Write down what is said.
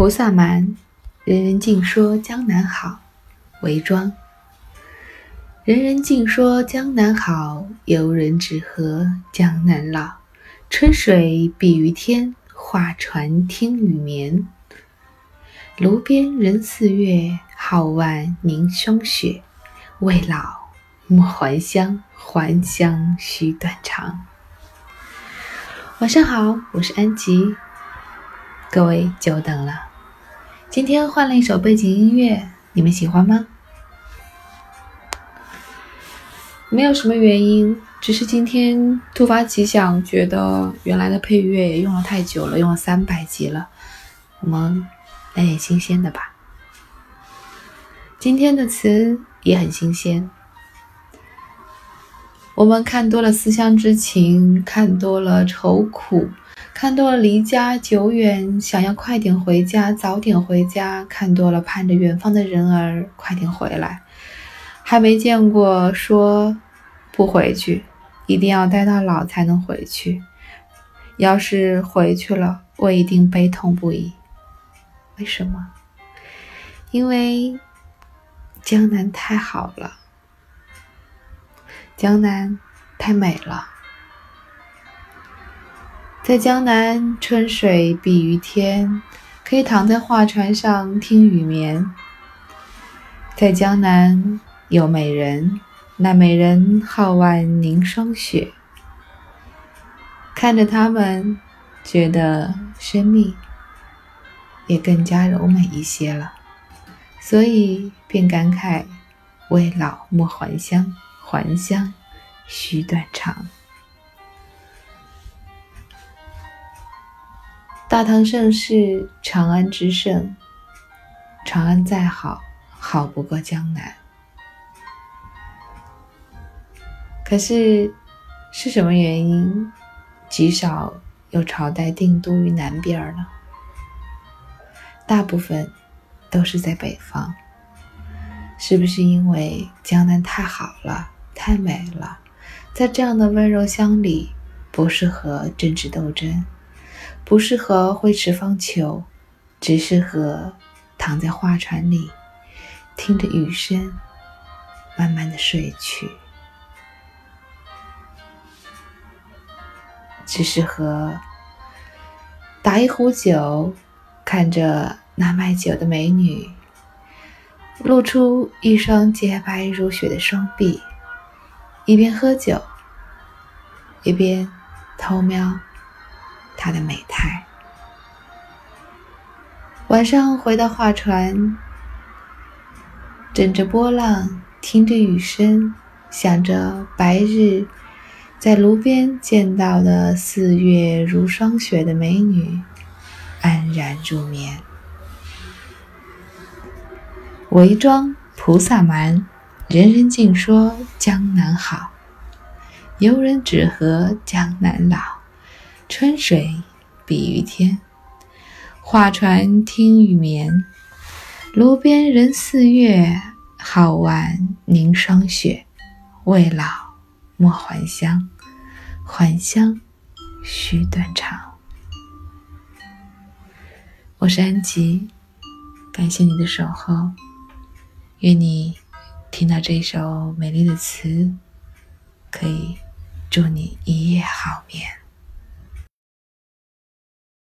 菩萨蛮，人人尽说江南好。为装。人人尽说江南好，游人只合江南老。春水碧于天，画船听雨眠。炉边人似月，皓腕凝霜雪。未老莫还乡，还乡须断肠。晚上好，我是安吉。各位久等了，今天换了一首背景音乐，你们喜欢吗？没有什么原因，只是今天突发奇想，觉得原来的配乐也用了太久了，用了三百集了，我们来点新鲜的吧。今天的词也很新鲜。我们看多了思乡之情，看多了愁苦。看多了离家久远，想要快点回家，早点回家；看多了盼着远方的人儿快点回来，还没见过说不回去，一定要待到老才能回去。要是回去了，我一定悲痛不已。为什么？因为江南太好了，江南太美了。在江南，春水碧于天，可以躺在画船上听雨眠。在江南有美人，那美人皓腕凝霜雪。看着他们，觉得生命也更加柔美一些了，所以便感慨：未老莫还乡，还乡须断肠。大唐盛世，长安之盛。长安再好，好不过江南。可是，是什么原因，极少有朝代定都于南边呢？大部分都是在北方。是不是因为江南太好了，太美了，在这样的温柔乡里，不适合政治斗争？不适合挥斥方遒，只适合躺在画船里，听着雨声，慢慢的睡去。只适合打一壶酒，看着那卖酒的美女，露出一双洁白如雪的双臂，一边喝酒，一边偷瞄。她的美态。晚上回到画船，枕着波浪，听着雨声，想着白日在炉边见到的四月如霜雪的美女，安然入眠。伪装菩萨蛮，人人尽说江南好，游人只合江南老。春水碧于天，画船听雨眠。炉边人似月，皓腕凝霜雪。未老莫还乡，还乡须断肠。我是安吉，感谢你的守候。愿你听到这首美丽的词，可以祝你一夜好眠。